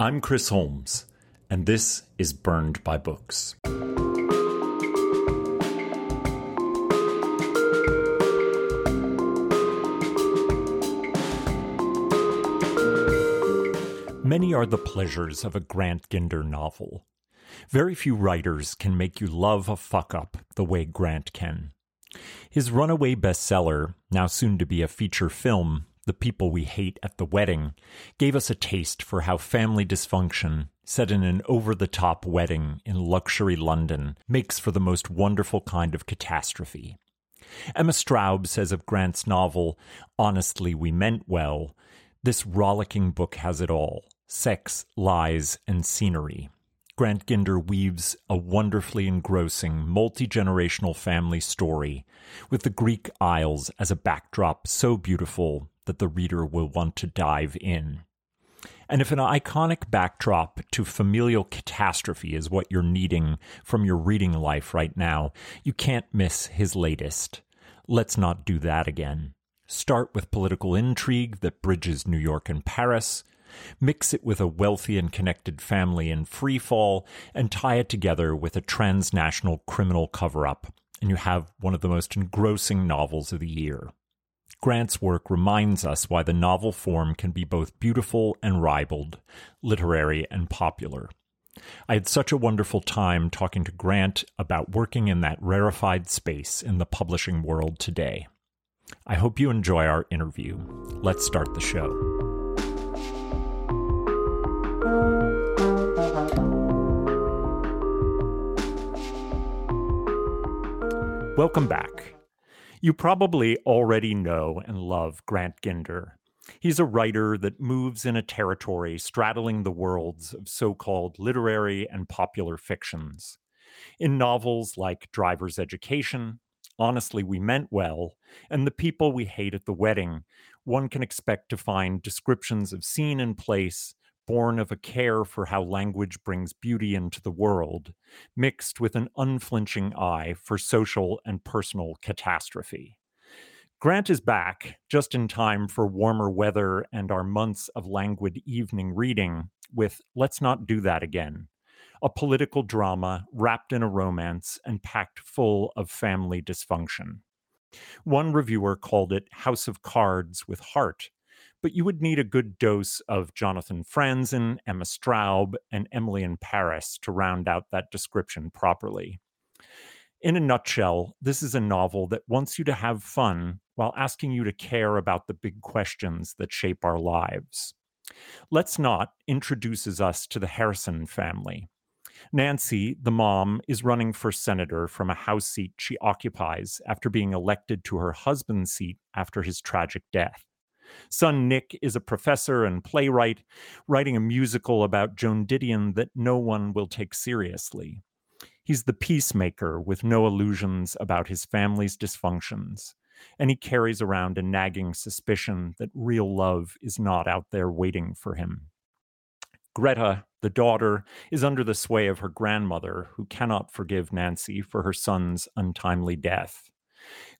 I'm Chris Holmes, and this is Burned by Books. Many are the pleasures of a Grant Ginder novel. Very few writers can make you love a fuck up the way Grant can. His runaway bestseller, now soon to be a feature film, the People We Hate at the Wedding, gave us a taste for how family dysfunction, set in an over the top wedding in luxury London, makes for the most wonderful kind of catastrophe. Emma Straub says of Grant's novel, Honestly, We Meant Well, this rollicking book has it all sex, lies, and scenery. Grant Ginder weaves a wonderfully engrossing, multi generational family story with the Greek Isles as a backdrop so beautiful that the reader will want to dive in. And if an iconic backdrop to familial catastrophe is what you're needing from your reading life right now, you can't miss his latest. Let's not do that again. Start with political intrigue that bridges New York and Paris, mix it with a wealthy and connected family in free fall, and tie it together with a transnational criminal cover up, and you have one of the most engrossing novels of the year. Grant's work reminds us why the novel form can be both beautiful and ribald, literary and popular. I had such a wonderful time talking to Grant about working in that rarefied space in the publishing world today. I hope you enjoy our interview. Let's start the show. Welcome back. You probably already know and love Grant Ginder. He's a writer that moves in a territory straddling the worlds of so called literary and popular fictions. In novels like Driver's Education, Honestly, We Meant Well, and The People We Hate at the Wedding, one can expect to find descriptions of scene and place born of a care for how language brings beauty into the world, mixed with an unflinching eye for social and personal catastrophe. Grant is back just in time for warmer weather and our months of languid evening reading with Let's Not Do That Again, a political drama wrapped in a romance and packed full of family dysfunction. One reviewer called it House of Cards with Heart but you would need a good dose of Jonathan Franzen, Emma Straub, and Emily in Paris to round out that description properly. In a nutshell, this is a novel that wants you to have fun while asking you to care about the big questions that shape our lives. Let's Not introduces us to the Harrison family. Nancy, the mom, is running for senator from a House seat she occupies after being elected to her husband's seat after his tragic death. Son Nick is a professor and playwright, writing a musical about Joan Didion that no one will take seriously. He's the peacemaker with no illusions about his family's dysfunctions. and he carries around a nagging suspicion that real love is not out there waiting for him. Greta, the daughter, is under the sway of her grandmother, who cannot forgive Nancy for her son's untimely death.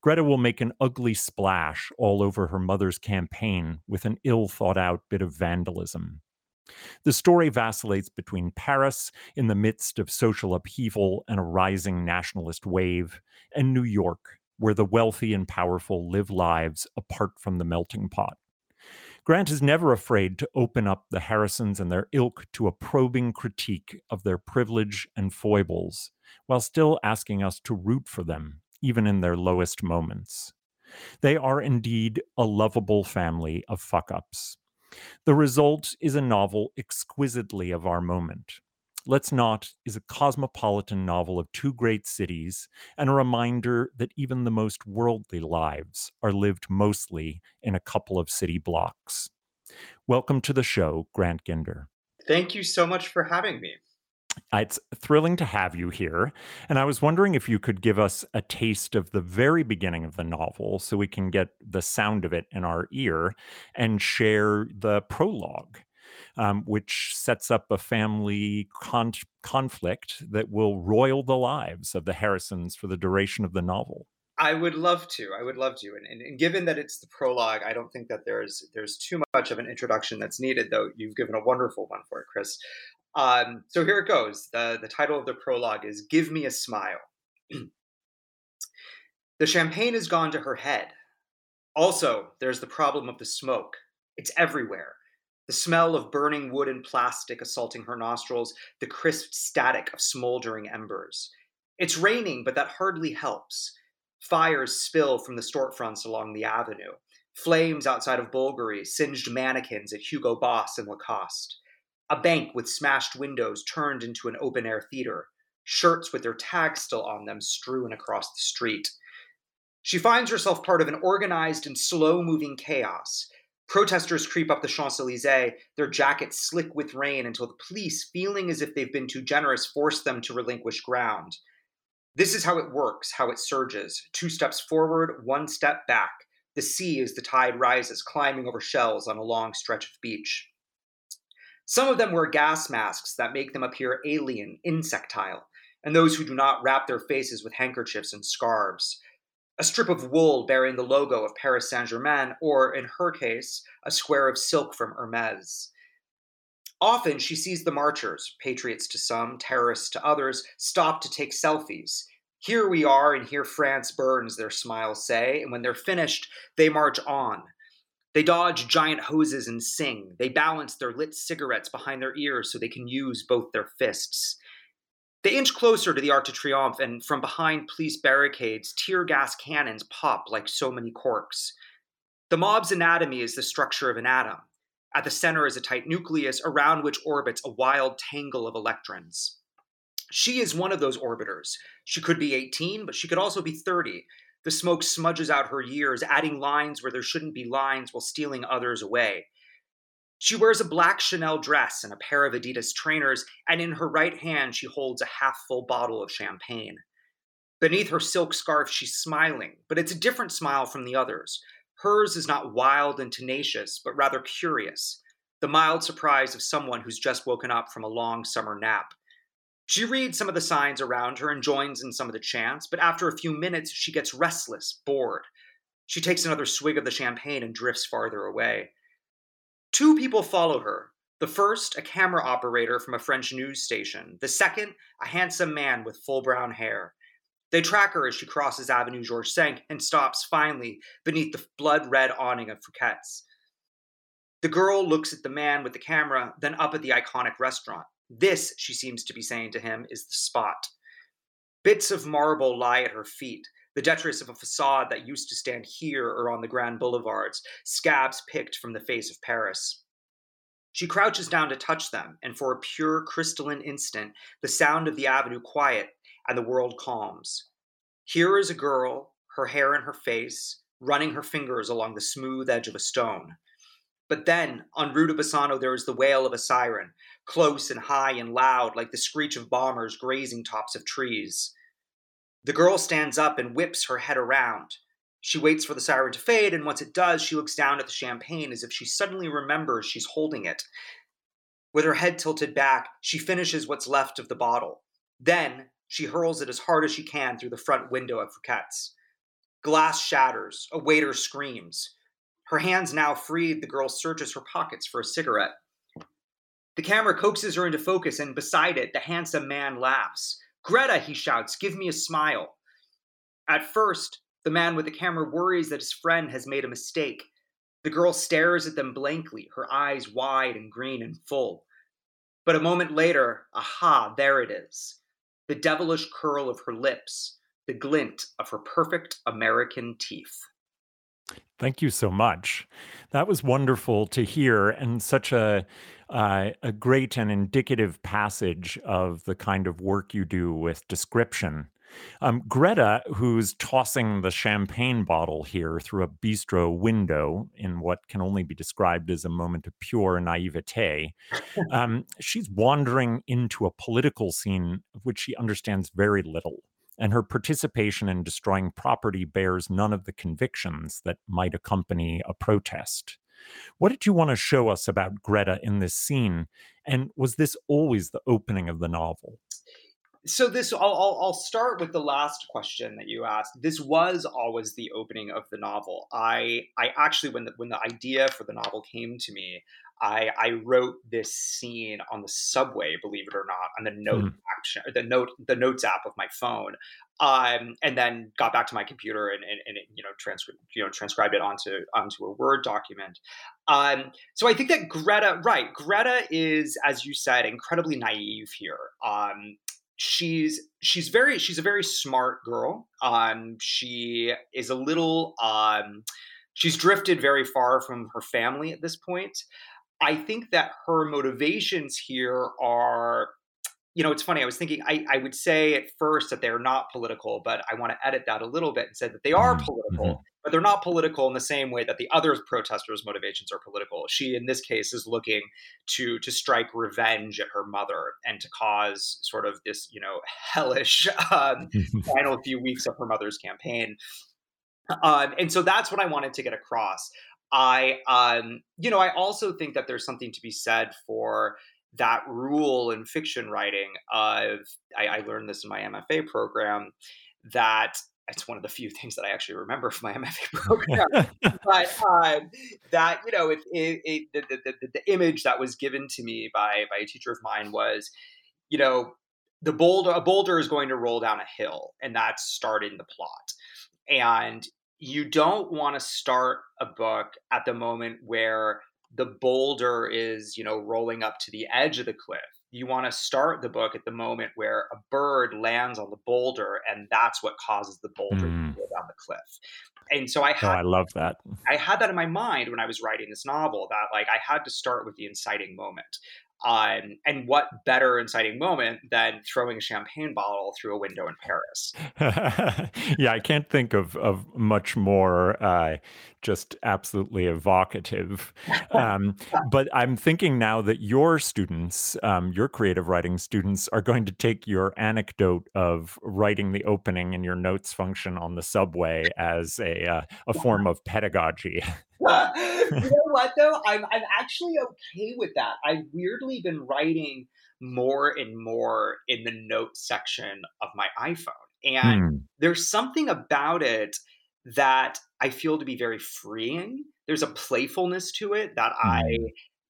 Greta will make an ugly splash all over her mother's campaign with an ill thought out bit of vandalism. The story vacillates between Paris, in the midst of social upheaval and a rising nationalist wave, and New York, where the wealthy and powerful live lives apart from the melting pot. Grant is never afraid to open up the Harrisons and their ilk to a probing critique of their privilege and foibles, while still asking us to root for them, even in their lowest moments. They are indeed a lovable family of fuck ups. The result is a novel exquisitely of our moment. Let's Not is a cosmopolitan novel of two great cities and a reminder that even the most worldly lives are lived mostly in a couple of city blocks. Welcome to the show, Grant Ginder. Thank you so much for having me. It's thrilling to have you here. And I was wondering if you could give us a taste of the very beginning of the novel so we can get the sound of it in our ear and share the prologue um, which sets up a family con- conflict that will roil the lives of the Harrisons for the duration of the novel. I would love to. I would love to. And, and, and, given that it's the prologue, I don't think that there's there's too much of an introduction that's needed. Though you've given a wonderful one for it, Chris. Um, so here it goes. the The title of the prologue is "Give Me a Smile." the champagne has gone to her head. Also, there's the problem of the smoke. It's everywhere. The smell of burning wood and plastic assaulting her nostrils, the crisp static of smoldering embers. It's raining, but that hardly helps. Fires spill from the storefronts along the avenue. Flames outside of Bulgari, singed mannequins at Hugo Boss and Lacoste. A bank with smashed windows turned into an open air theater. Shirts with their tags still on them strewn across the street. She finds herself part of an organized and slow moving chaos Protesters creep up the Champs Elysees, their jackets slick with rain until the police, feeling as if they've been too generous, force them to relinquish ground. This is how it works, how it surges. Two steps forward, one step back. The sea as the tide rises, climbing over shells on a long stretch of beach. Some of them wear gas masks that make them appear alien, insectile, and those who do not wrap their faces with handkerchiefs and scarves a strip of wool bearing the logo of Paris Saint Germain, or in her case, a square of silk from Hermes. Often she sees the marchers, patriots to some, terrorists to others, stop to take selfies. Here we are, and here France burns, their smiles say, and when they're finished, they march on. They dodge giant hoses and sing. They balance their lit cigarettes behind their ears so they can use both their fists. They inch closer to the Arc de Triomphe, and from behind police barricades, tear gas cannons pop like so many corks. The mob's anatomy is the structure of an atom. At the center is a tight nucleus around which orbits a wild tangle of electrons. She is one of those orbiters. She could be 18, but she could also be 30. The smoke smudges out her years, adding lines where there shouldn't be lines while stealing others away. She wears a black Chanel dress and a pair of Adidas trainers, and in her right hand she holds a half full bottle of champagne. Beneath her silk scarf, she's smiling, but it's a different smile from the others. Hers is not wild and tenacious, but rather curious, the mild surprise of someone who's just woken up from a long summer nap. She reads some of the signs around her and joins in some of the chants, but after a few minutes, she gets restless, bored. She takes another swig of the champagne and drifts farther away. Two people follow her. The first, a camera operator from a French news station. The second, a handsome man with full brown hair. They track her as she crosses Avenue George V and stops finally beneath the blood red awning of Fouquet's. The girl looks at the man with the camera, then up at the iconic restaurant. This, she seems to be saying to him, is the spot. Bits of marble lie at her feet, the detritus of a facade that used to stand here or on the grand boulevards, scabs picked from the face of Paris. She crouches down to touch them, and for a pure crystalline instant, the sound of the avenue quiet and the world calms. Here is a girl, her hair in her face, running her fingers along the smooth edge of a stone. But then, on Rue de Bassano, there is the wail of a siren, close and high and loud, like the screech of bombers grazing tops of trees. The girl stands up and whips her head around. She waits for the siren to fade, and once it does, she looks down at the champagne as if she suddenly remembers she's holding it. With her head tilted back, she finishes what's left of the bottle. Then, she hurls it as hard as she can through the front window of Fouquet's. Glass shatters. A waiter screams. Her hands now freed, the girl searches her pockets for a cigarette. The camera coaxes her into focus, and beside it, the handsome man laughs. Greta, he shouts, give me a smile. At first, the man with the camera worries that his friend has made a mistake. The girl stares at them blankly, her eyes wide and green and full. But a moment later, aha, there it is. The devilish curl of her lips, the glint of her perfect American teeth. Thank you so much. That was wonderful to hear, and such a uh, a great and indicative passage of the kind of work you do with description. Um, Greta, who's tossing the champagne bottle here through a bistro window in what can only be described as a moment of pure naivete, um, she's wandering into a political scene of which she understands very little and her participation in destroying property bears none of the convictions that might accompany a protest. What did you want to show us about Greta in this scene? And was this always the opening of the novel? So this, I'll, I'll, start with the last question that you asked. This was always the opening of the novel. I, I actually, when the when the idea for the novel came to me, I, I wrote this scene on the subway, believe it or not, on the note mm. action, the note, the notes app of my phone, um, and then got back to my computer and, and, and you know transcribe you know transcribed it onto onto a Word document. Um, so I think that Greta, right? Greta is, as you said, incredibly naive here. Um, she's she's very she's a very smart girl. Um, she is a little um, she's drifted very far from her family at this point. I think that her motivations here are, you know, it's funny. I was thinking, I, I would say at first that they're not political, but I want to edit that a little bit and say that they are mm-hmm. political, mm-hmm. but they're not political in the same way that the other protesters' motivations are political. She, in this case, is looking to to strike revenge at her mother and to cause sort of this, you know, hellish um, final few weeks of her mother's campaign. Um, and so that's what I wanted to get across. I, um, you know, I also think that there's something to be said for that rule in fiction writing of, I, I learned this in my MFA program, that it's one of the few things that I actually remember from my MFA program. but uh, that you know, it, it, it, the, the, the, image that was given to me by by a teacher of mine was, you know, the boulder a boulder is going to roll down a hill, and that's starting the plot. And you don't want to start a book at the moment where the boulder is, you know, rolling up to the edge of the cliff. You want to start the book at the moment where a bird lands on the boulder, and that's what causes the boulder mm. to go down the cliff. And so I had, oh, I love that. I had that in my mind when I was writing this novel that like I had to start with the inciting moment. Um, and what better inciting moment than throwing a champagne bottle through a window in Paris? yeah, I can't think of of much more uh, just absolutely evocative. Um, but I'm thinking now that your students, um, your creative writing students, are going to take your anecdote of writing the opening in your notes function on the subway as a uh, a form of pedagogy. you know what though? I'm I'm actually okay with that. I've weirdly been writing more and more in the note section of my iPhone. And hmm. there's something about it that I feel to be very freeing. There's a playfulness to it that I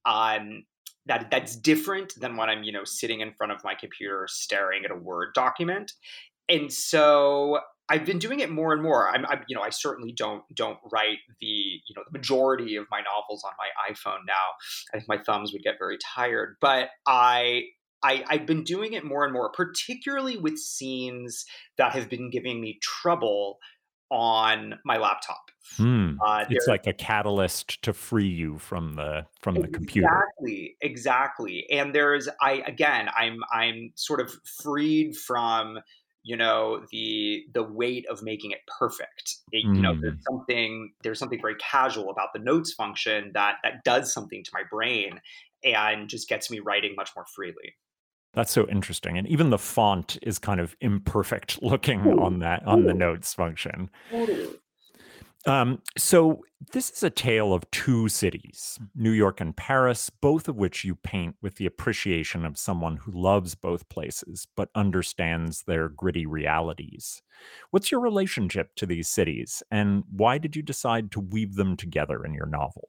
hmm. um that that's different than when I'm, you know, sitting in front of my computer staring at a Word document. And so I've been doing it more and more. I'm, I'm, you know, I certainly don't don't write the, you know, the majority of my novels on my iPhone now. I think my thumbs would get very tired, but I I, have been doing it more and more, particularly with scenes that have been giving me trouble on my laptop. Hmm. Uh, it's like a catalyst to free you from the from the computer. Exactly, exactly. And there's I again, I'm I'm sort of freed from you know the the weight of making it perfect it, mm. you know there's mm. something there's something very casual about the notes function that that does something to my brain and just gets me writing much more freely that's so interesting and even the font is kind of imperfect looking on that on the notes function Um, so this is a tale of two cities, New York and Paris, both of which you paint with the appreciation of someone who loves both places but understands their gritty realities. What's your relationship to these cities, and why did you decide to weave them together in your novel?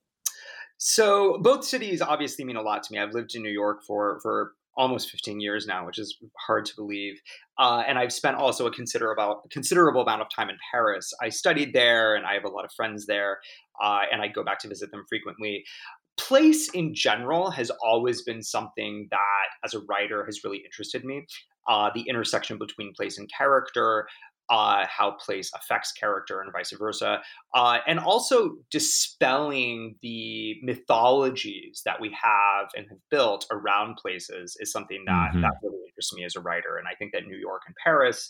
So both cities obviously mean a lot to me. I've lived in New York for for almost 15 years now, which is hard to believe. Uh, and I've spent also a considerable considerable amount of time in Paris. I studied there, and I have a lot of friends there, uh, and I go back to visit them frequently. Place in general has always been something that, as a writer, has really interested me. Uh, the intersection between place and character, uh, how place affects character and vice versa, uh, and also dispelling the mythologies that we have and have built around places is something that mm-hmm. that really interests me as a writer. And I think that New York and Paris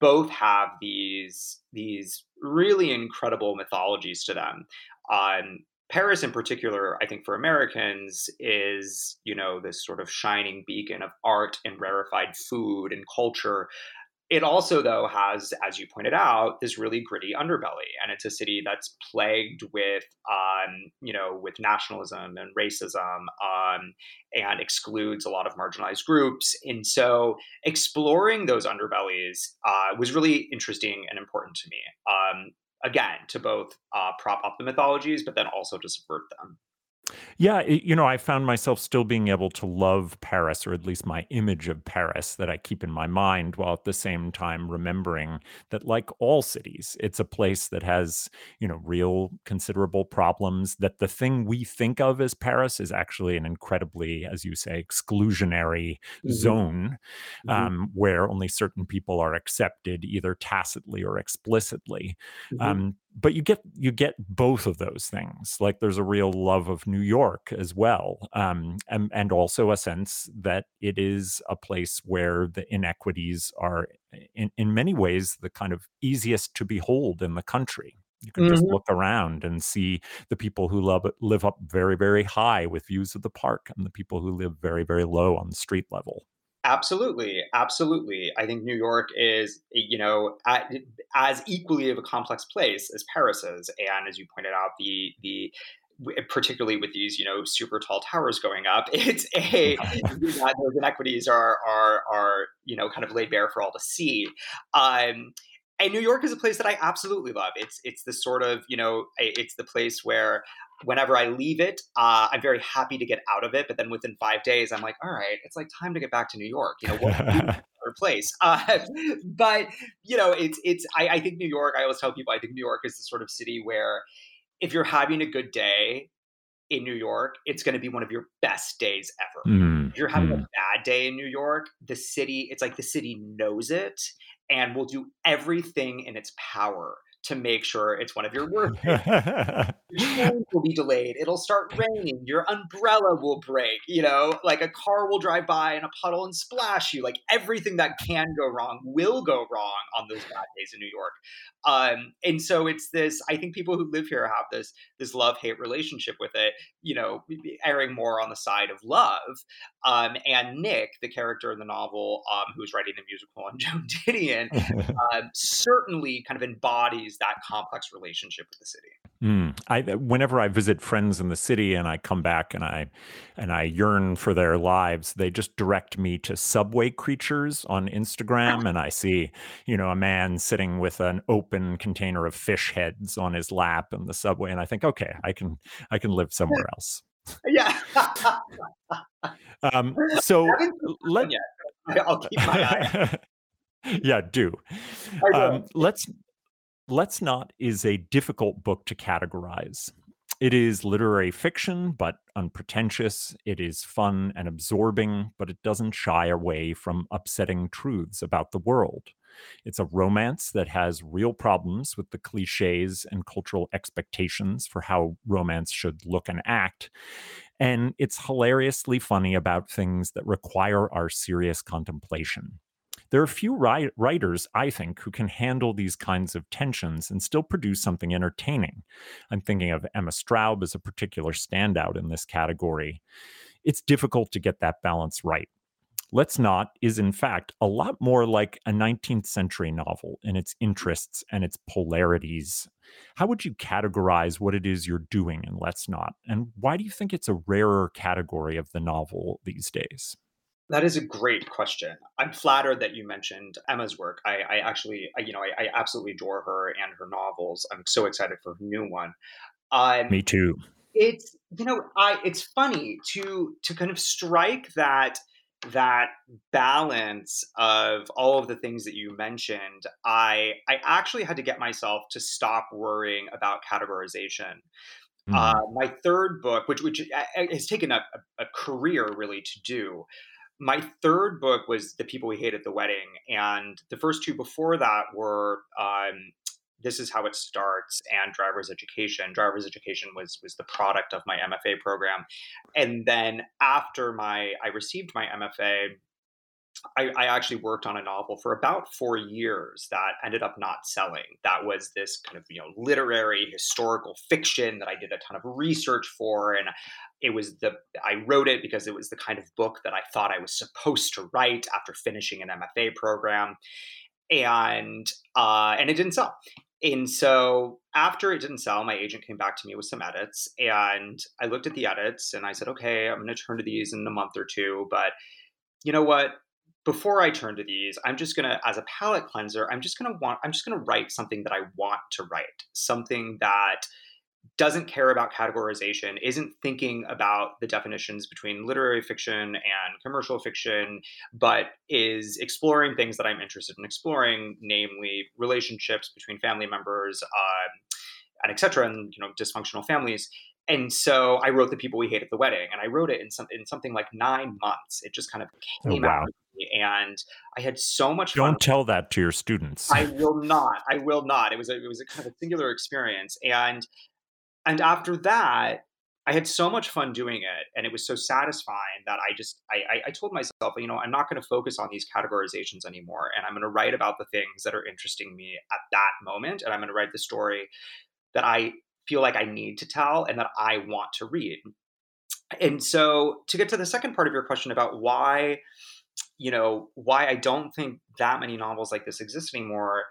both have these these really incredible mythologies to them. Um, Paris, in particular, I think for Americans, is you know this sort of shining beacon of art and rarefied food and culture it also, though, has, as you pointed out, this really gritty underbelly, and it's a city that's plagued with, um, you know, with nationalism and racism, um, and excludes a lot of marginalized groups. And so, exploring those underbellies uh, was really interesting and important to me. Um, again, to both uh, prop up the mythologies, but then also to subvert them. Yeah, it, you know, I found myself still being able to love Paris, or at least my image of Paris that I keep in my mind, while at the same time remembering that, like all cities, it's a place that has, you know, real considerable problems. That the thing we think of as Paris is actually an incredibly, as you say, exclusionary mm-hmm. zone mm-hmm. Um, where only certain people are accepted, either tacitly or explicitly. Mm-hmm. Um, but you get you get both of those things like there's a real love of new york as well um, and, and also a sense that it is a place where the inequities are in, in many ways the kind of easiest to behold in the country you can mm-hmm. just look around and see the people who love live up very very high with views of the park and the people who live very very low on the street level Absolutely, absolutely. I think New York is, eh, you know, at, eh, as equally of a complex place as Paris is, and as you pointed out, the the eh, particularly with these, you know, super tall towers going up, it's a those inequities are are are you know kind of laid bare for all to see. Um, and New York is a place that I absolutely love. It's it's the sort of you know it's the place where whenever I leave it, uh, I'm very happy to get out of it. But then within five days, I'm like, all right, it's like time to get back to New York. You know, what place? Uh, but you know, it's it's. I, I think New York. I always tell people I think New York is the sort of city where if you're having a good day in New York, it's going to be one of your best days ever. Mm, if you're having mm. a bad day in New York, the city, it's like the city knows it and will do everything in its power to make sure it's one of your worst days. your train will be delayed. It'll start raining. Your umbrella will break. You know, like a car will drive by in a puddle and splash you. Like everything that can go wrong will go wrong on those bad days in New York. Um, and so it's this. I think people who live here have this this love hate relationship with it. You know, erring more on the side of love. Um, and Nick, the character in the novel, um, who's writing the musical on Joan Didion, um, certainly kind of embodies that complex relationship with the city. Mm. I, whenever I visit friends in the city and I come back and I and I yearn for their lives, they just direct me to subway creatures on Instagram, and I see, you know, a man sitting with an open container of fish heads on his lap in the subway, and I think, okay, I can I can live somewhere else. Yeah. um, so let. I'll keep my eye. yeah, do. Um, let's Let's Not is a difficult book to categorize. It is literary fiction, but unpretentious. It is fun and absorbing, but it doesn't shy away from upsetting truths about the world. It's a romance that has real problems with the cliches and cultural expectations for how romance should look and act. And it's hilariously funny about things that require our serious contemplation. There are few ri- writers, I think, who can handle these kinds of tensions and still produce something entertaining. I'm thinking of Emma Straub as a particular standout in this category. It's difficult to get that balance right. Let's Not is, in fact, a lot more like a 19th century novel in its interests and its polarities. How would you categorize what it is you're doing in Let's Not? And why do you think it's a rarer category of the novel these days? That is a great question. I'm flattered that you mentioned Emma's work. I, I actually, I, you know, I, I, absolutely adore her and her novels. I'm so excited for her new one. Um, Me too. It's you know, I it's funny to to kind of strike that that balance of all of the things that you mentioned. I I actually had to get myself to stop worrying about categorization. Mm. Uh, my third book, which which uh, has taken a, a career really to do, my third book was The People We Hate at the Wedding. And the first two before that were um, This Is How It Starts and Driver's Education. Driver's Education was, was the product of my MFA program. And then after my I received my MFA, I, I, actually worked on a novel for about four years that ended up not selling. That was this kind of you know literary historical fiction that I did a ton of research for, and it was the I wrote it because it was the kind of book that I thought I was supposed to write after finishing an MFA program, and uh, and it didn't sell. And so after it didn't sell, my agent came back to me with some edits, and I looked at the edits and I said, okay, I'm going to turn to these in a month or two, but you know what? Before I turn to these, I'm just gonna, as a palate cleanser, I'm just gonna want, I'm just gonna write something that I want to write, something that doesn't care about categorization, isn't thinking about the definitions between literary fiction and commercial fiction, but is exploring things that I'm interested in exploring, namely relationships between family members, um, and etc., and you know, dysfunctional families. And so I wrote the people we hate at the wedding, and I wrote it in some in something like nine months. It just kind of oh, came oh, wow. out and I had so much Don't fun. Don't tell that to your students. I will not. I will not. It was a, it was a kind of a singular experience, and and after that, I had so much fun doing it, and it was so satisfying that I just I, I, I told myself, you know, I'm not going to focus on these categorizations anymore, and I'm going to write about the things that are interesting me at that moment, and I'm going to write the story that I feel like I need to tell and that I want to read. And so, to get to the second part of your question about why you know why I don't think that many novels like this exist anymore.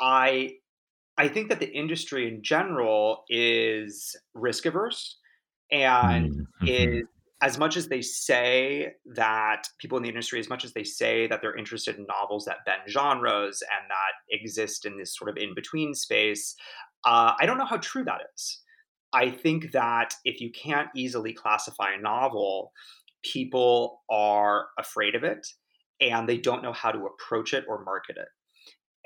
I I think that the industry in general is risk averse and mm-hmm. is as much as they say that people in the industry, as much as they say that they're interested in novels that bend genres and that exist in this sort of in between space, uh, I don't know how true that is. I think that if you can't easily classify a novel, people are afraid of it and they don't know how to approach it or market it.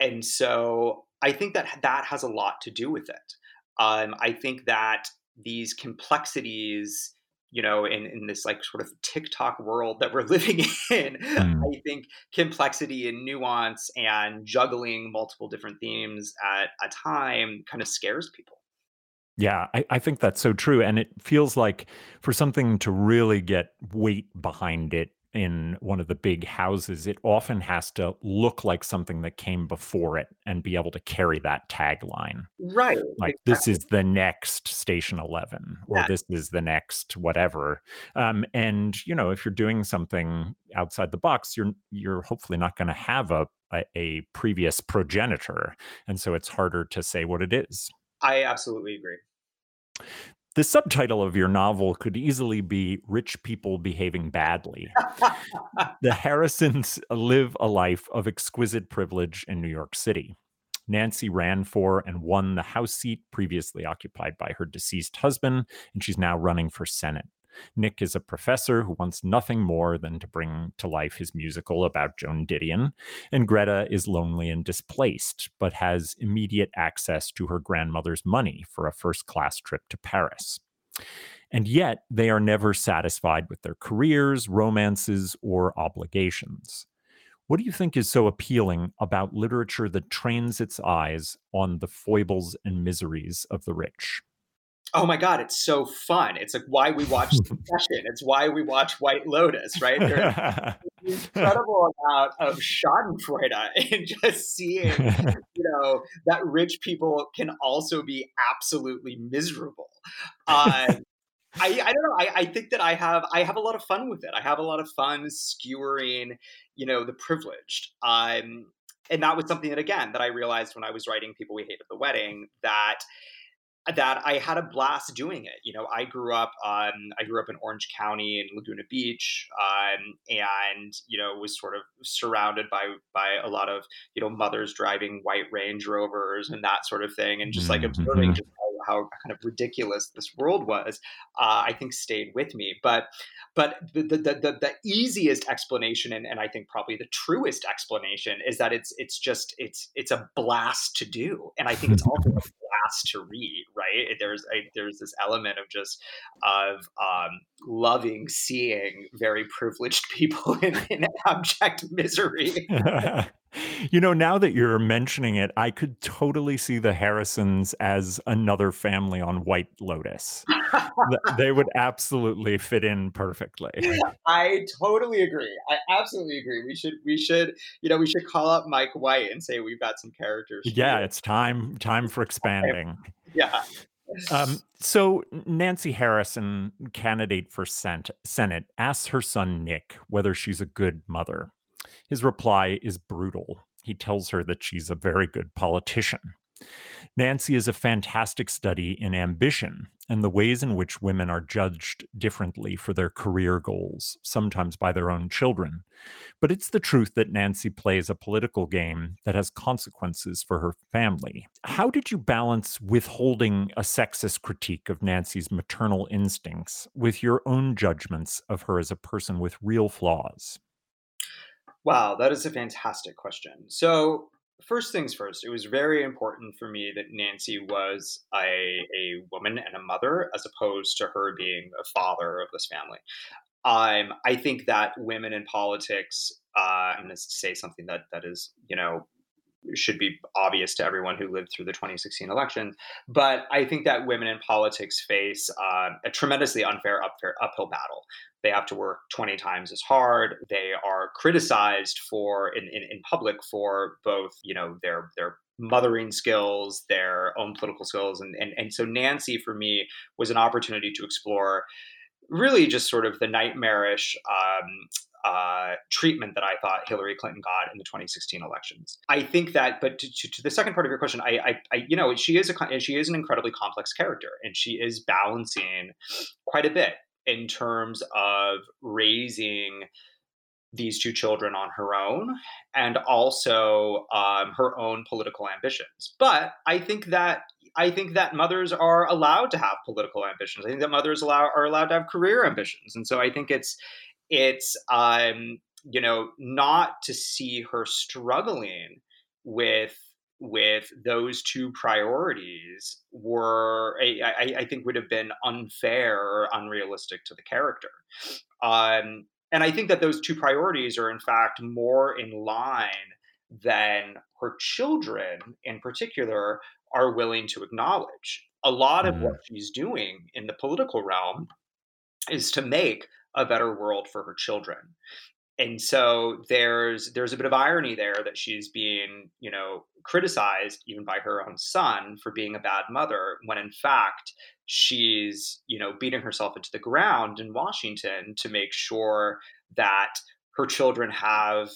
And so I think that that has a lot to do with it. Um, I think that these complexities, you know, in, in this like sort of TikTok world that we're living in, mm. I think complexity and nuance and juggling multiple different themes at a time kind of scares people. Yeah, I, I think that's so true. And it feels like for something to really get weight behind it in one of the big houses, it often has to look like something that came before it and be able to carry that tagline. Right. Like exactly. this is the next station 11 or yeah. this is the next whatever. Um, and you know, if you're doing something outside the box, you're you're hopefully not going to have a, a a previous progenitor. And so it's harder to say what it is. I absolutely agree. The subtitle of your novel could easily be Rich People Behaving Badly. the Harrisons live a life of exquisite privilege in New York City. Nancy ran for and won the House seat previously occupied by her deceased husband, and she's now running for Senate. Nick is a professor who wants nothing more than to bring to life his musical about Joan Didion, and Greta is lonely and displaced, but has immediate access to her grandmother's money for a first class trip to Paris. And yet, they are never satisfied with their careers, romances, or obligations. What do you think is so appealing about literature that trains its eyes on the foibles and miseries of the rich? Oh my god it's so fun it's like why we watch Succession it's why we watch White Lotus right there's an incredible amount of Schadenfreude in just seeing you know that rich people can also be absolutely miserable uh, I, I don't know. I, I think that I have I have a lot of fun with it. I have a lot of fun skewering, you know, the privileged. Um, and that was something that again that I realized when I was writing People We Hate at the Wedding that that I had a blast doing it. You know, I grew up um, I grew up in Orange County in Laguna Beach, um, and you know was sort of surrounded by by a lot of you know mothers driving white Range Rovers and that sort of thing, and just like mm-hmm. observing just how, how, kind of ridiculous this world was. Uh, I think stayed with me, but but the the the, the easiest explanation, and, and I think probably the truest explanation, is that it's it's just it's it's a blast to do, and I think it's also blast to read, right? There's a, there's this element of just of um, loving seeing very privileged people in, in abject misery. you know, now that you're mentioning it, I could totally see the Harrisons as another family on White Lotus. they would absolutely fit in perfectly. I totally agree. I absolutely agree. We should we should, you know, we should call up Mike White and say we've got some characters. Yeah, it's time time for expanding. Yeah. Um, so Nancy Harrison, candidate for Senate, asks her son Nick whether she's a good mother. His reply is brutal. He tells her that she's a very good politician. Nancy is a fantastic study in ambition and the ways in which women are judged differently for their career goals, sometimes by their own children. But it's the truth that Nancy plays a political game that has consequences for her family. How did you balance withholding a sexist critique of Nancy's maternal instincts with your own judgments of her as a person with real flaws? Wow, that is a fantastic question. So, first things first, it was very important for me that Nancy was a, a woman and a mother as opposed to her being a father of this family. Um, I think that women in politics, uh, I'm going to say something that that is, you know, should be obvious to everyone who lived through the 2016 election. But I think that women in politics face uh, a tremendously unfair uphill battle. They have to work 20 times as hard. They are criticized for in, in, in public for both, you know, their their mothering skills, their own political skills. And, and, and so Nancy, for me, was an opportunity to explore really just sort of the nightmarish um, uh, treatment that I thought Hillary Clinton got in the 2016 elections. I think that, but to, to, to the second part of your question, I, I, I, you know, she is a she is an incredibly complex character, and she is balancing quite a bit in terms of raising these two children on her own and also um, her own political ambitions. But I think that I think that mothers are allowed to have political ambitions. I think that mothers allow, are allowed to have career ambitions, and so I think it's it's um, you know not to see her struggling with with those two priorities were I, I, think would have been unfair or unrealistic to the character. Um, and i think that those two priorities are in fact more in line than her children in particular are willing to acknowledge. A lot of what she's doing in the political realm is to make a better world for her children and so there's there's a bit of irony there that she's being you know criticized even by her own son for being a bad mother when in fact she's you know beating herself into the ground in washington to make sure that her children have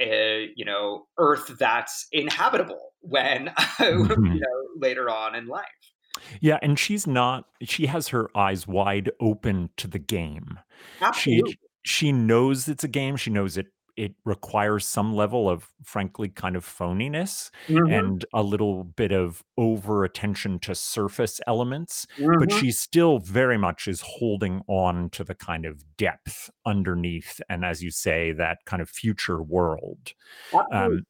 a you know earth that's inhabitable when mm-hmm. you know later on in life yeah, and she's not she has her eyes wide open to the game. Absolutely. She she knows it's a game. She knows it it requires some level of frankly kind of phoniness mm-hmm. and a little bit of over attention to surface elements mm-hmm. but she still very much is holding on to the kind of depth underneath and as you say that kind of future world um,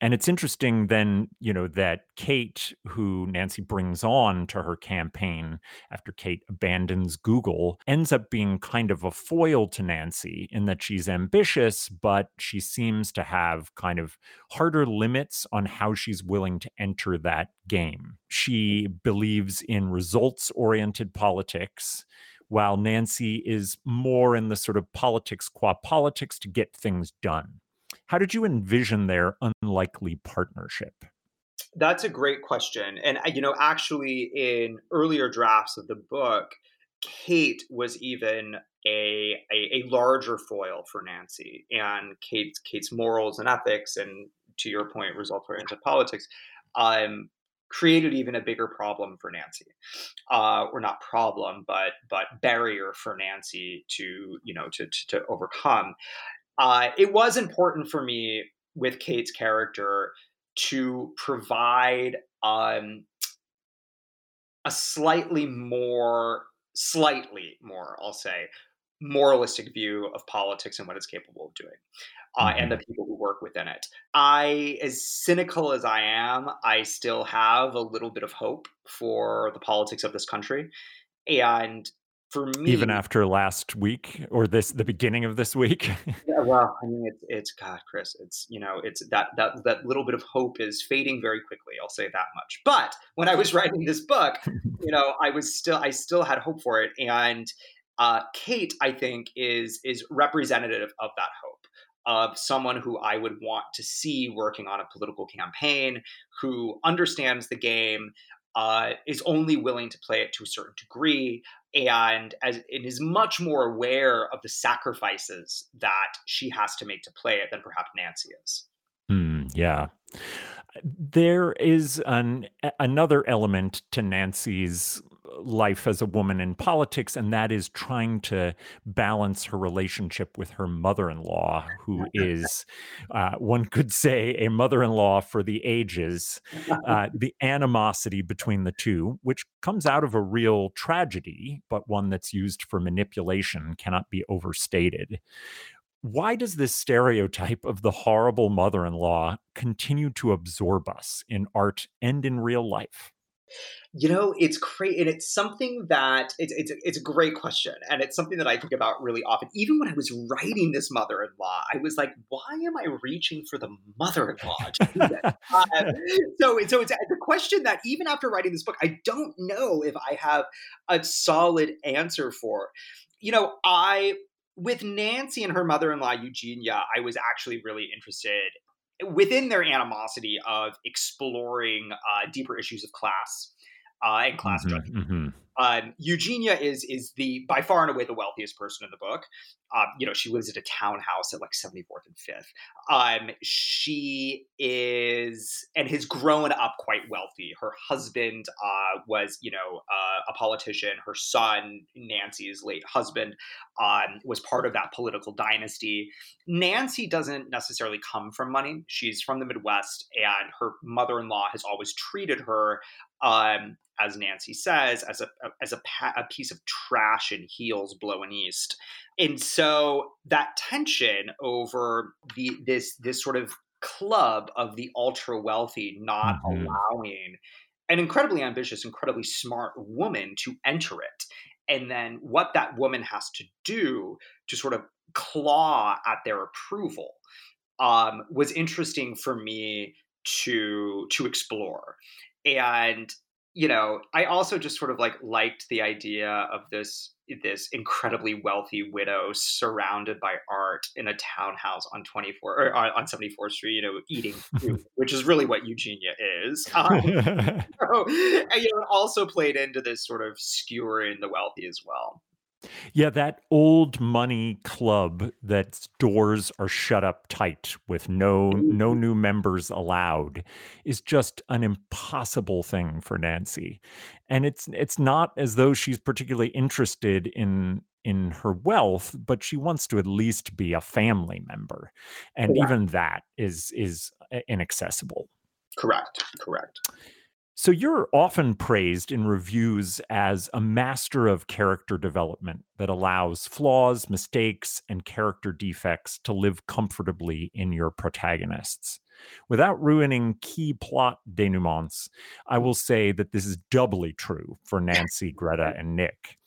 and it's interesting then, you know, that Kate, who Nancy brings on to her campaign after Kate abandons Google, ends up being kind of a foil to Nancy in that she's ambitious, but she seems to have kind of harder limits on how she's willing to enter that game. She believes in results oriented politics while Nancy is more in the sort of politics qua politics to get things done. How did you envision their unlikely partnership? That's a great question. And, you know, actually, in earlier drafts of the book, Kate was even a, a, a larger foil for Nancy, and Kate's Kate's morals and ethics, and to your point, results oriented politics, um, created even a bigger problem for Nancy, uh, or not problem, but but barrier for Nancy to you know to to, to overcome. Uh, it was important for me with Kate's character to provide um, a slightly more, slightly more, I'll say, moralistic view of politics and what it's capable of doing, uh, and the mm-hmm. people who work within it. I, as cynical as I am, I still have a little bit of hope for the politics of this country. And for me, even after last week or this the beginning of this week. yeah, well, I mean, it's it's God, Chris. It's you know, it's that that that little bit of hope is fading very quickly. I'll say that much. But when I was writing this book, you know, I was still I still had hope for it, and uh, Kate, I think, is is representative of that hope of someone who I would want to see working on a political campaign, who understands the game, uh, is only willing to play it to a certain degree, and as it is much more aware of the sacrifices that she has to make to play it than perhaps Nancy is. Mm, yeah. There is an another element to Nancy's life as a woman in politics, and that is trying to balance her relationship with her mother in law, who is, uh, one could say, a mother in law for the ages. Uh, the animosity between the two, which comes out of a real tragedy, but one that's used for manipulation, cannot be overstated. Why does this stereotype of the horrible mother in law continue to absorb us in art and in real life? You know, it's great, and it's something that it's it's it's a great question, and it's something that I think about really often. Even when I was writing this mother-in-law, I was like, "Why am I reaching for the mother-in-law?" uh, so, so it's, it's a question that even after writing this book, I don't know if I have a solid answer for. You know, I with Nancy and her mother-in-law Eugenia, I was actually really interested within their animosity of exploring uh, deeper issues of class uh, and class mm-hmm, judgment. Mm-hmm. Um, Eugenia is is the by far and away the wealthiest person in the book. Um, you know, she lives at a townhouse at like 74th and 5th. Um, she is and has grown up quite wealthy. Her husband uh, was, you know, uh, a politician. Her son, Nancy's late husband, um, was part of that political dynasty. Nancy doesn't necessarily come from money. She's from the Midwest, and her mother-in-law has always treated her um, as Nancy says, as a as a, a piece of trash in heels blowing east. And so that tension over the this this sort of club of the ultra wealthy not mm-hmm. allowing an incredibly ambitious, incredibly smart woman to enter it. And then what that woman has to do to sort of claw at their approval um, was interesting for me to to explore. And you know, I also just sort of like liked the idea of this this incredibly wealthy widow surrounded by art in a townhouse on 24 or on 74th Street, you know, eating food, which is really what Eugenia is. Um, so, and, you know, it also played into this sort of skewering the wealthy as well. Yeah, that old money club that's doors are shut up tight with no no mm-hmm. new members allowed is just an impossible thing for Nancy. And it's it's not as though she's particularly interested in in her wealth, but she wants to at least be a family member. And yeah. even that is is uh, inaccessible. Correct. Correct. So you're often praised in reviews as a master of character development that allows flaws, mistakes, and character defects to live comfortably in your protagonists. Without ruining key plot denouements, I will say that this is doubly true for Nancy, Greta, and Nick.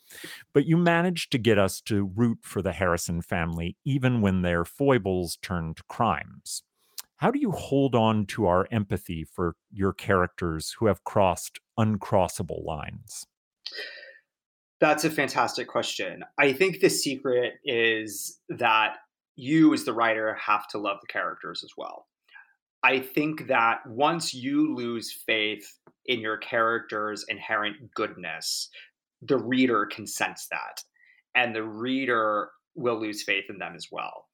But you managed to get us to root for the Harrison family even when their foibles turned to crimes. How do you hold on to our empathy for your characters who have crossed uncrossable lines? That's a fantastic question. I think the secret is that you, as the writer, have to love the characters as well. I think that once you lose faith in your character's inherent goodness, the reader can sense that, and the reader will lose faith in them as well.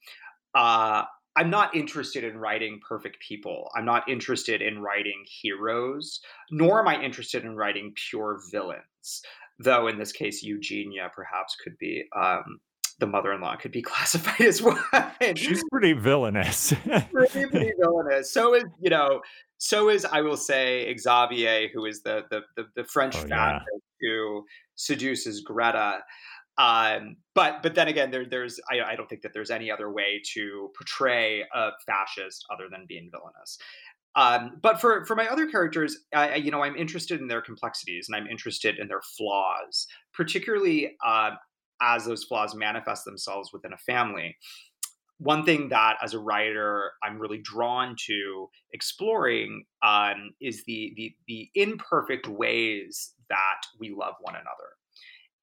Uh, I'm not interested in writing perfect people. I'm not interested in writing heroes, nor am I interested in writing pure villains. Though in this case, Eugenia perhaps could be um, the mother-in-law could be classified as one. She's pretty villainous. pretty, pretty villainous. So is you know. So is I will say Xavier, who is the the the, the French oh, yeah. who seduces Greta. Um, but but then again, there, there's I, I don't think that there's any other way to portray a fascist other than being villainous. Um, but for for my other characters, I, you know, I'm interested in their complexities and I'm interested in their flaws, particularly uh, as those flaws manifest themselves within a family. One thing that, as a writer, I'm really drawn to exploring um, is the, the the imperfect ways that we love one another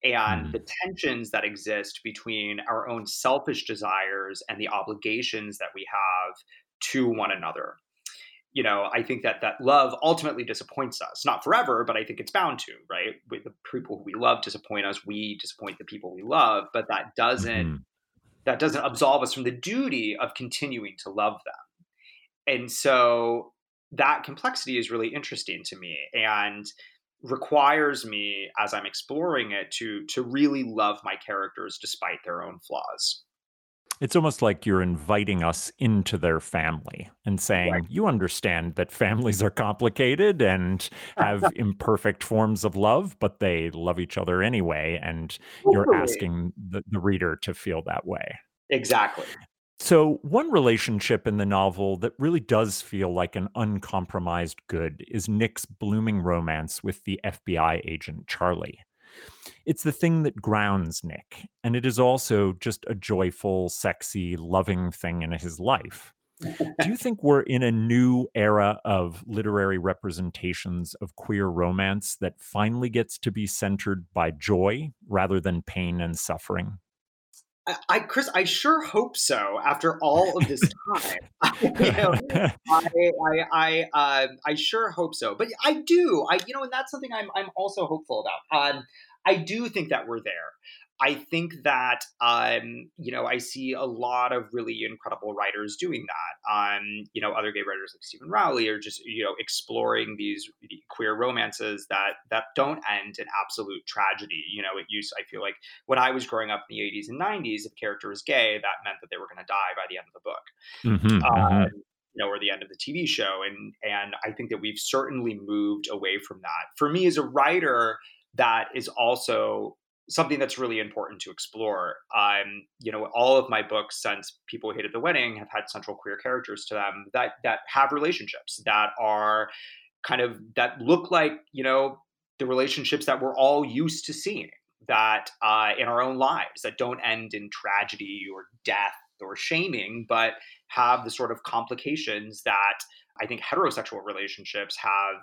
and mm. the tensions that exist between our own selfish desires and the obligations that we have to one another you know i think that that love ultimately disappoints us not forever but i think it's bound to right with the people who we love disappoint us we disappoint the people we love but that doesn't mm. that doesn't absolve us from the duty of continuing to love them and so that complexity is really interesting to me and requires me as i'm exploring it to to really love my characters despite their own flaws. It's almost like you're inviting us into their family and saying right. you understand that families are complicated and have imperfect forms of love but they love each other anyway and you're asking the, the reader to feel that way. Exactly so, one relationship in the novel that really does feel like an uncompromised good is Nick's blooming romance with the FBI agent Charlie. It's the thing that grounds Nick, and it is also just a joyful, sexy, loving thing in his life. Do you think we're in a new era of literary representations of queer romance that finally gets to be centered by joy rather than pain and suffering? I, Chris, I sure hope so. After all of this time, you know, I, I, I, uh, I sure hope so. But I do, I, you know, and that's something I'm, I'm also hopeful about. Um, I do think that we're there. I think that um, you know I see a lot of really incredible writers doing that. Um, you know, other gay writers like Steven Rowley are just you know exploring these queer romances that that don't end in absolute tragedy. You know, it used I feel like when I was growing up in the 80s and 90s, if a character was gay, that meant that they were going to die by the end of the book. Mm-hmm, mm-hmm. Um, you know, or the end of the TV show, and and I think that we've certainly moved away from that. For me as a writer, that is also something that's really important to explore. Um, you know, all of my books since People Hated the Wedding have had central queer characters to them that that have relationships that are kind of that look like you know the relationships that we're all used to seeing that uh, in our own lives that don't end in tragedy or death or shaming, but have the sort of complications that I think heterosexual relationships have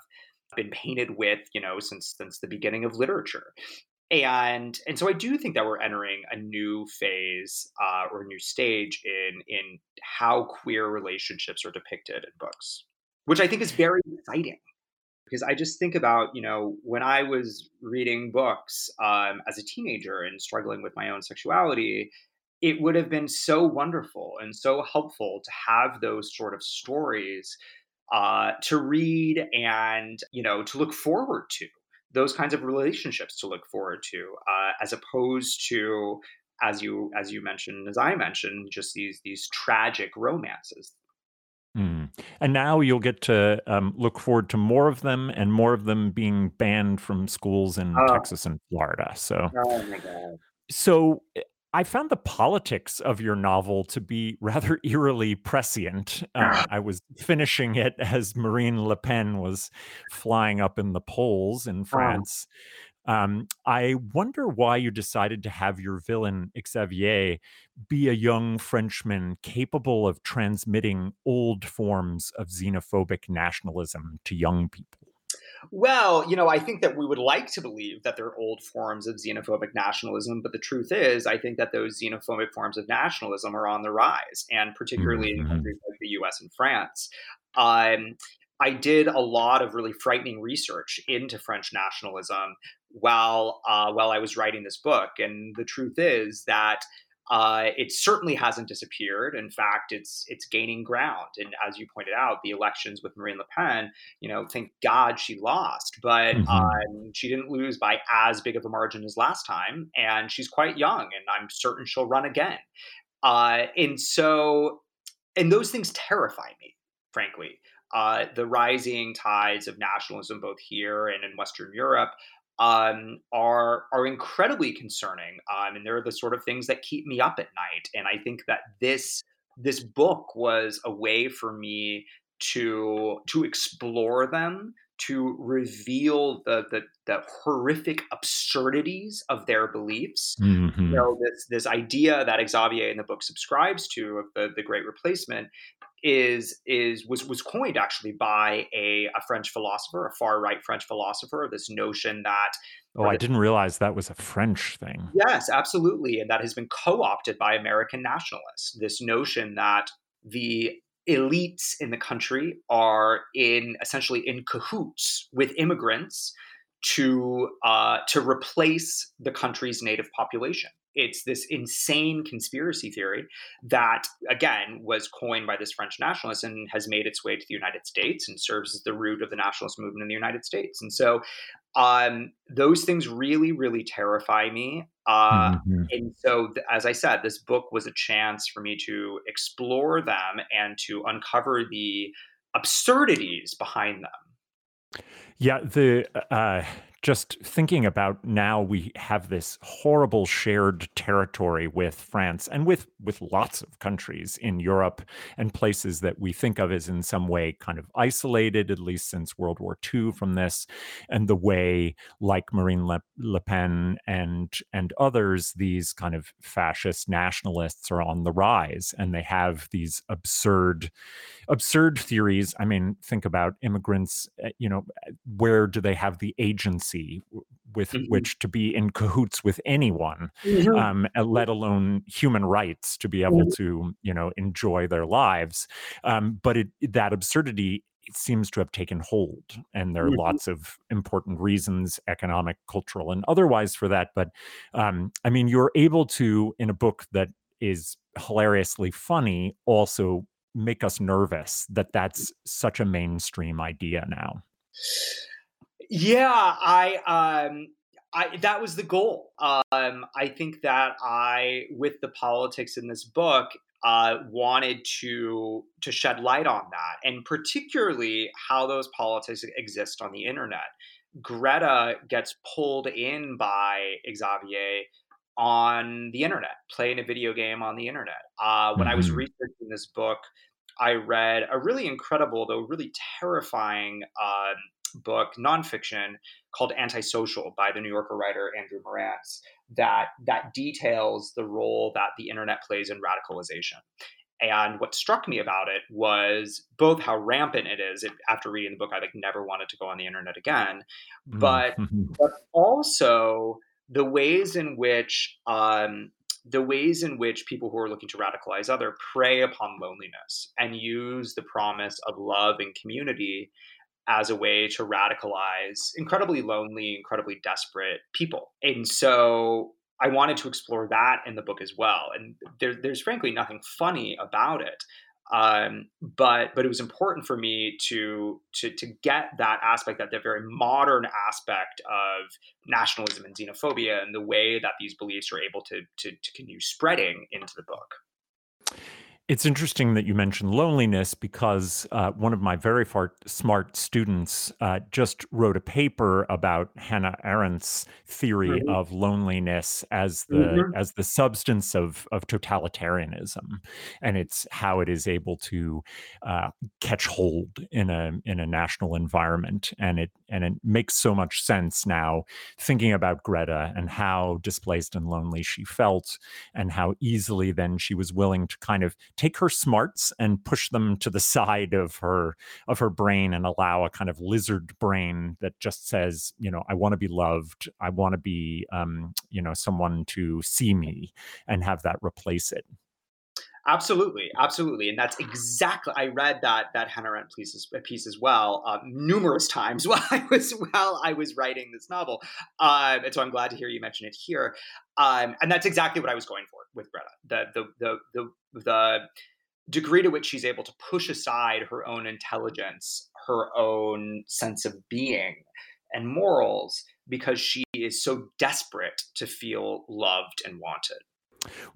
been painted with, you know, since since the beginning of literature and and so I do think that we're entering a new phase uh, or a new stage in in how queer relationships are depicted in books, which I think is very exciting. Because I just think about you know when I was reading books um, as a teenager and struggling with my own sexuality, it would have been so wonderful and so helpful to have those sort of stories uh, to read and you know to look forward to those kinds of relationships to look forward to, uh, as opposed to, as you as you mentioned, as I mentioned, just these these tragic romances. Mm. And now you'll get to um, look forward to more of them, and more of them being banned from schools in oh. Texas and Florida. So, oh my god. So eh, I found the politics of your novel to be rather eerily prescient. Uh, I was finishing it as Marine Le Pen was flying up in the polls in France. Um, I wonder why you decided to have your villain, Xavier, be a young Frenchman capable of transmitting old forms of xenophobic nationalism to young people. Well, you know, I think that we would like to believe that they're old forms of xenophobic nationalism, but the truth is, I think that those xenophobic forms of nationalism are on the rise, and particularly mm-hmm. in countries like the U.S. and France. Um, I did a lot of really frightening research into French nationalism while uh, while I was writing this book, and the truth is that uh, it certainly hasn't disappeared. In fact, it's it's gaining ground. And as you pointed out, the elections with Marine Le Pen, you know, thank God she lost, but mm-hmm. um, she didn't lose by as big of a margin as last time. And she's quite young, and I'm certain she'll run again. Uh, and so, and those things terrify me, frankly. Uh, the rising tides of nationalism, both here and in Western Europe, um, are are incredibly concerning, um, and they're the sort of things that keep me up at night. And I think that this this book was a way for me to to explore them, to reveal the the, the horrific absurdities of their beliefs. Mm-hmm. You know, this this idea that Xavier in the book subscribes to of the the Great Replacement is is was was coined actually by a, a French philosopher, a far right French philosopher. This notion that oh, I didn't realize that was a French thing. Yes, absolutely, and that has been co-opted by American nationalists. This notion that the elites in the country are in essentially in cahoots with immigrants to uh, to replace the country's native population it's this insane conspiracy theory that again was coined by this french nationalist and has made its way to the united states and serves as the root of the nationalist movement in the united states and so um, those things really really terrify me uh, mm-hmm. and so th- as i said this book was a chance for me to explore them and to uncover the absurdities behind them yeah the uh just thinking about now we have this horrible shared territory with France and with with lots of countries in Europe and places that we think of as in some way kind of isolated at least since World War II from this and the way like Marine Le, Le Pen and and others these kind of fascist nationalists are on the rise and they have these absurd absurd theories. I mean think about immigrants eh, you know where do they have the agency with mm-hmm. which to be in cahoots with anyone mm-hmm. um, eh, let alone human rights to be able mm-hmm. to you know enjoy their lives um, but it, that absurdity seems to have taken hold and there are mm-hmm. lots of important reasons economic cultural and otherwise for that but um, i mean you're able to in a book that is hilariously funny also make us nervous that that's such a mainstream idea now yeah i um I, that was the goal. Um, I think that I, with the politics in this book, uh, wanted to to shed light on that, and particularly how those politics exist on the internet. Greta gets pulled in by Xavier on the internet, playing a video game on the internet. Uh, when. I was mm-hmm. researching this book, I read a really incredible, though really terrifying uh, book, nonfiction, called Antisocial by the New Yorker writer Andrew Marantz, that that details the role that the internet plays in radicalization. And what struck me about it was both how rampant it is. It, after reading the book, I like never wanted to go on the internet again, but mm-hmm. but also the ways in which um, the ways in which people who are looking to radicalize other prey upon loneliness and use the promise of love and community as a way to radicalize incredibly lonely, incredibly desperate people. And so I wanted to explore that in the book as well. And there, there's frankly nothing funny about it. Um, but but it was important for me to to to get that aspect, that that very modern aspect of nationalism and xenophobia, and the way that these beliefs are able to to, to continue spreading into the book. It's interesting that you mentioned loneliness because uh, one of my very far, smart students uh, just wrote a paper about Hannah Arendt's theory mm-hmm. of loneliness as the mm-hmm. as the substance of of totalitarianism, and it's how it is able to uh, catch hold in a in a national environment, and it and it makes so much sense now thinking about Greta and how displaced and lonely she felt, and how easily then she was willing to kind of take her smarts and push them to the side of her of her brain and allow a kind of lizard brain that just says you know i want to be loved. I want to be um, you know someone to see me and have that replace it Absolutely, absolutely, and that's exactly. I read that that Hannah Arendt piece, piece as well uh, numerous times while I was while I was writing this novel, um, and so I'm glad to hear you mention it here. Um, and that's exactly what I was going for with Greta. The the the the the degree to which she's able to push aside her own intelligence, her own sense of being and morals because she is so desperate to feel loved and wanted.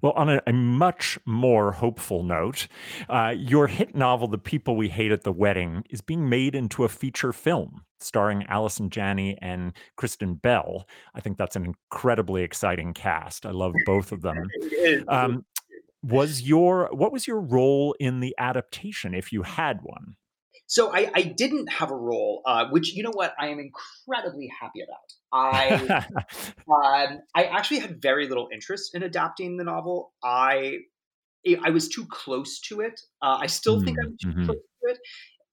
Well, on a, a, much more hopeful note, uh, your hit novel, The People We Hate at the Wedding, is being made into a feature film starring Allison Janney and Kristen Bell. I think that's an incredibly exciting cast. I love both of them. Um, was your what was your role in the adaptation, if you had one? So I, I didn't have a role, uh, which you know what I am incredibly happy about. I um, I actually had very little interest in adapting the novel. I I was too close to it. Uh, I still mm, think I'm too mm-hmm. close to it,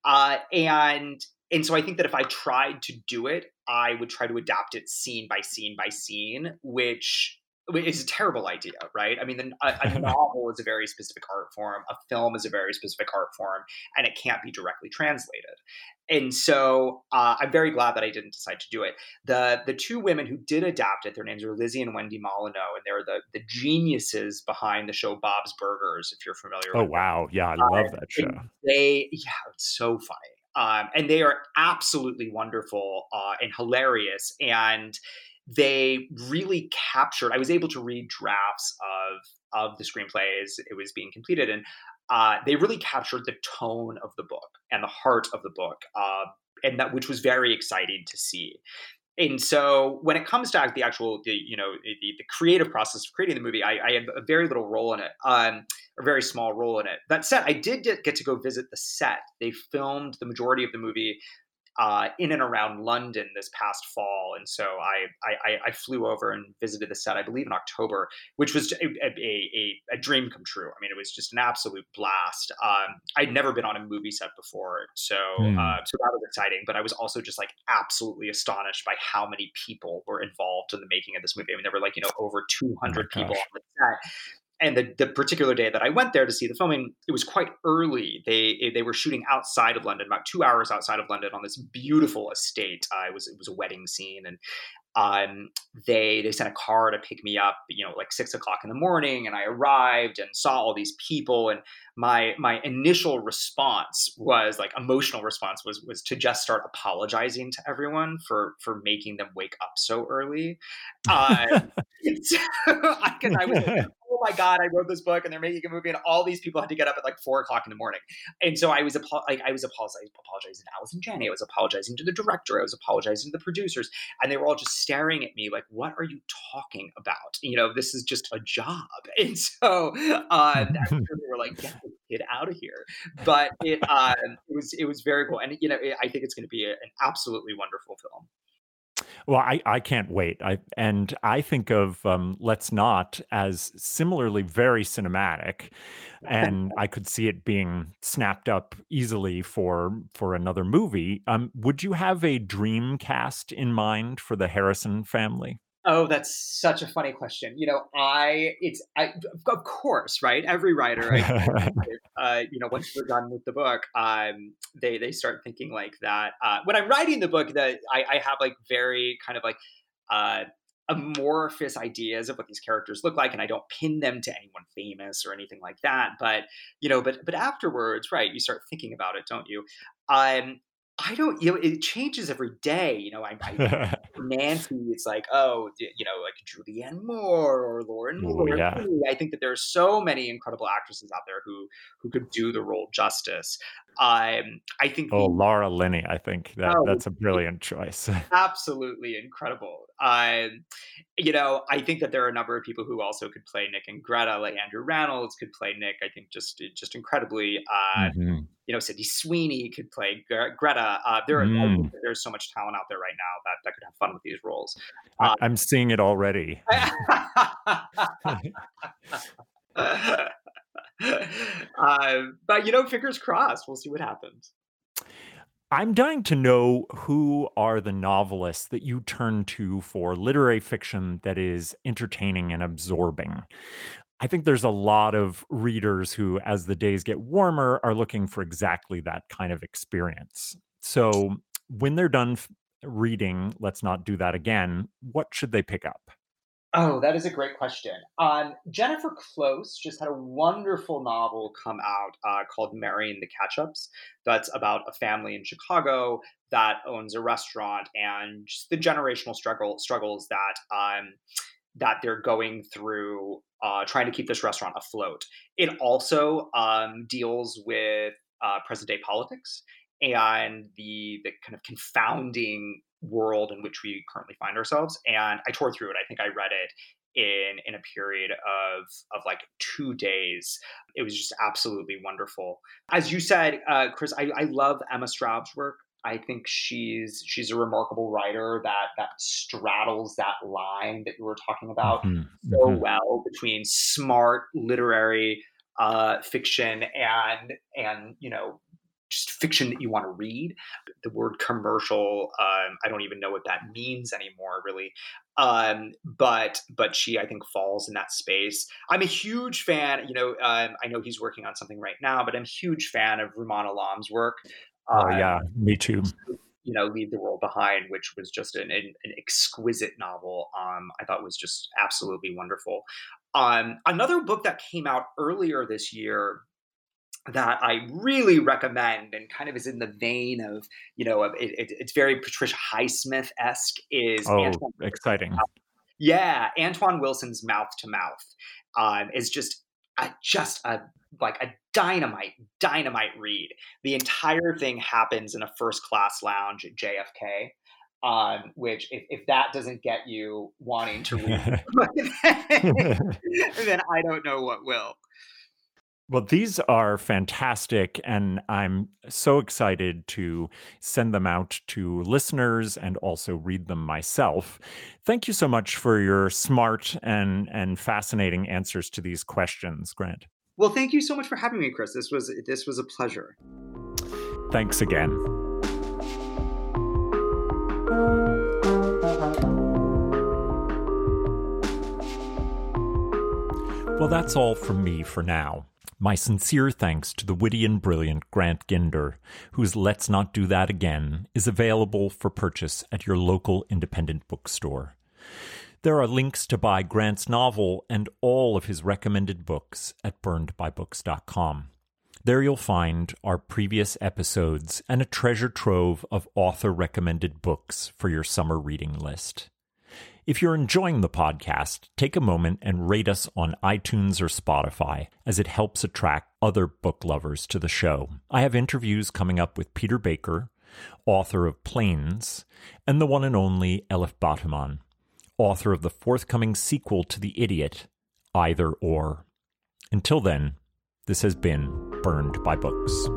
uh, and and so I think that if I tried to do it, I would try to adapt it scene by scene by scene, which is a terrible idea, right? I mean, a, a novel is a very specific art form, a film is a very specific art form, and it can't be directly translated. And so uh, I'm very glad that I didn't decide to do it. The the two women who did adapt it, their names are Lizzie and Wendy Molyneux, and they're the the geniuses behind the show Bob's Burgers. If you're familiar. Oh wow, yeah, I love uh, that show. They yeah, it's so funny. Um, and they are absolutely wonderful uh, and hilarious. And they really captured. I was able to read drafts of of the screenplay as it was being completed, and uh, they really captured the tone of the book and the heart of the book, uh, and that which was very exciting to see. And so, when it comes to the actual, the, you know, the, the creative process of creating the movie, I, I had a very little role in it, um, a very small role in it. That said, I did get to go visit the set. They filmed the majority of the movie uh, in and around London this past fall, and so I, I, I flew over and visited the set. I believe in October, which was a, a, a, a dream come true. I mean, it was just an absolute blast. Um, I'd never been on a movie set before, so mm. uh, so that was exciting. But I was also just like absolutely astonished by how many people were involved in the making of this movie. I mean, there were like you know over 200 oh people on the set and the, the particular day that I went there to see the filming, it was quite early. They they were shooting outside of London, about two hours outside of London, on this beautiful estate. Uh, it was it was a wedding scene, and um, they they sent a car to pick me up, you know, like six o'clock in the morning, and I arrived and saw all these people. And my my initial response was like emotional response was was to just start apologizing to everyone for for making them wake up so early. Uh, so, I, I was like, oh my god, I wrote this book and they're making a movie, and all these people had to get up at like four o'clock in the morning. And so I was like I was apologizing, apologizing to Allison Janney, I was apologizing to the director, I was apologizing to the producers, and they were all just staring at me like, "What are you talking about? You know, this is just a job." And so uh, they were like, "Get out of here!" But it uh, it was it was very cool, and you know, I think it's going to be a, an absolutely wonderful film. Well, I, I can't wait. I and I think of um, Let's Not as similarly very cinematic, and I could see it being snapped up easily for for another movie. Um, would you have a dream cast in mind for the Harrison family? Oh, that's such a funny question. You know, I it's I of course, right? Every writer, I, uh, you know, once they're done with the book, um, they they start thinking like that. Uh, when I'm writing the book, that I, I have like very kind of like uh, amorphous ideas of what these characters look like, and I don't pin them to anyone famous or anything like that. But you know, but but afterwards, right? You start thinking about it, don't you? Um, I don't, you know, it changes every day. You know, I, I Nancy, it's like, oh, you know, like Julianne Moore or Lauren Moore. Yeah. I think that there are so many incredible actresses out there who who could do the role justice. Um, I think. Oh, the, Laura Linney. I think that oh, that's a brilliant choice. absolutely incredible. Um, you know, I think that there are a number of people who also could play Nick and Greta, like Andrew Rannells could play Nick. I think just just incredibly. Uh, mm-hmm. You know, Sydney Sweeney could play Greta. Uh, there are mm. there's so much talent out there right now that that could have fun with these roles. Uh, I'm seeing it already. uh, but you know, fingers crossed. We'll see what happens. I'm dying to know who are the novelists that you turn to for literary fiction that is entertaining and absorbing. I think there's a lot of readers who, as the days get warmer, are looking for exactly that kind of experience. So when they're done reading, let's not do that again, what should they pick up? Oh, that is a great question. Um, Jennifer Close just had a wonderful novel come out uh, called Marrying the Ketchups. That's about a family in Chicago that owns a restaurant and just the generational struggle struggles that um, that they're going through uh, trying to keep this restaurant afloat. It also um, deals with uh, present day politics and the the kind of confounding world in which we currently find ourselves. And I tore through it. I think I read it in in a period of of like two days. It was just absolutely wonderful. As you said, uh, Chris, I, I love Emma Straub's work. I think she's she's a remarkable writer that that straddles that line that you were talking about mm-hmm. so mm-hmm. well between smart literary uh, fiction and and you know just fiction that you want to read. The word commercial, um, I don't even know what that means anymore, really. Um, but but she, I think, falls in that space. I'm a huge fan. You know, um, I know he's working on something right now, but I'm a huge fan of Rumaan Alam's work. Oh um, yeah, me too. You know, Leave the World Behind, which was just an, an, an exquisite novel. Um, I thought was just absolutely wonderful. Um, another book that came out earlier this year that I really recommend and kind of is in the vein of, you know, it, it, it's very Patricia Highsmith esque is oh, Antoine exciting. Yeah, Antoine Wilson's Mouth to Mouth um, is just a, just a like a dynamite dynamite read. The entire thing happens in a first class lounge at JFK. Um, which if, if that doesn't get you wanting to read, then I don't know what will. Well, these are fantastic, and I'm so excited to send them out to listeners and also read them myself. Thank you so much for your smart and, and fascinating answers to these questions, Grant. Well, thank you so much for having me, Chris. This was this was a pleasure. Thanks again. Well, that's all from me for now. My sincere thanks to the witty and brilliant Grant Ginder, whose Let's Not Do That Again is available for purchase at your local independent bookstore. There are links to buy Grant's novel and all of his recommended books at burnedbybooks.com. There you'll find our previous episodes and a treasure trove of author recommended books for your summer reading list. If you're enjoying the podcast, take a moment and rate us on iTunes or Spotify, as it helps attract other book lovers to the show. I have interviews coming up with Peter Baker, author of Planes, and the one and only Elif Batuman, author of the forthcoming sequel to The Idiot, Either or. Until then, this has been Burned by Books.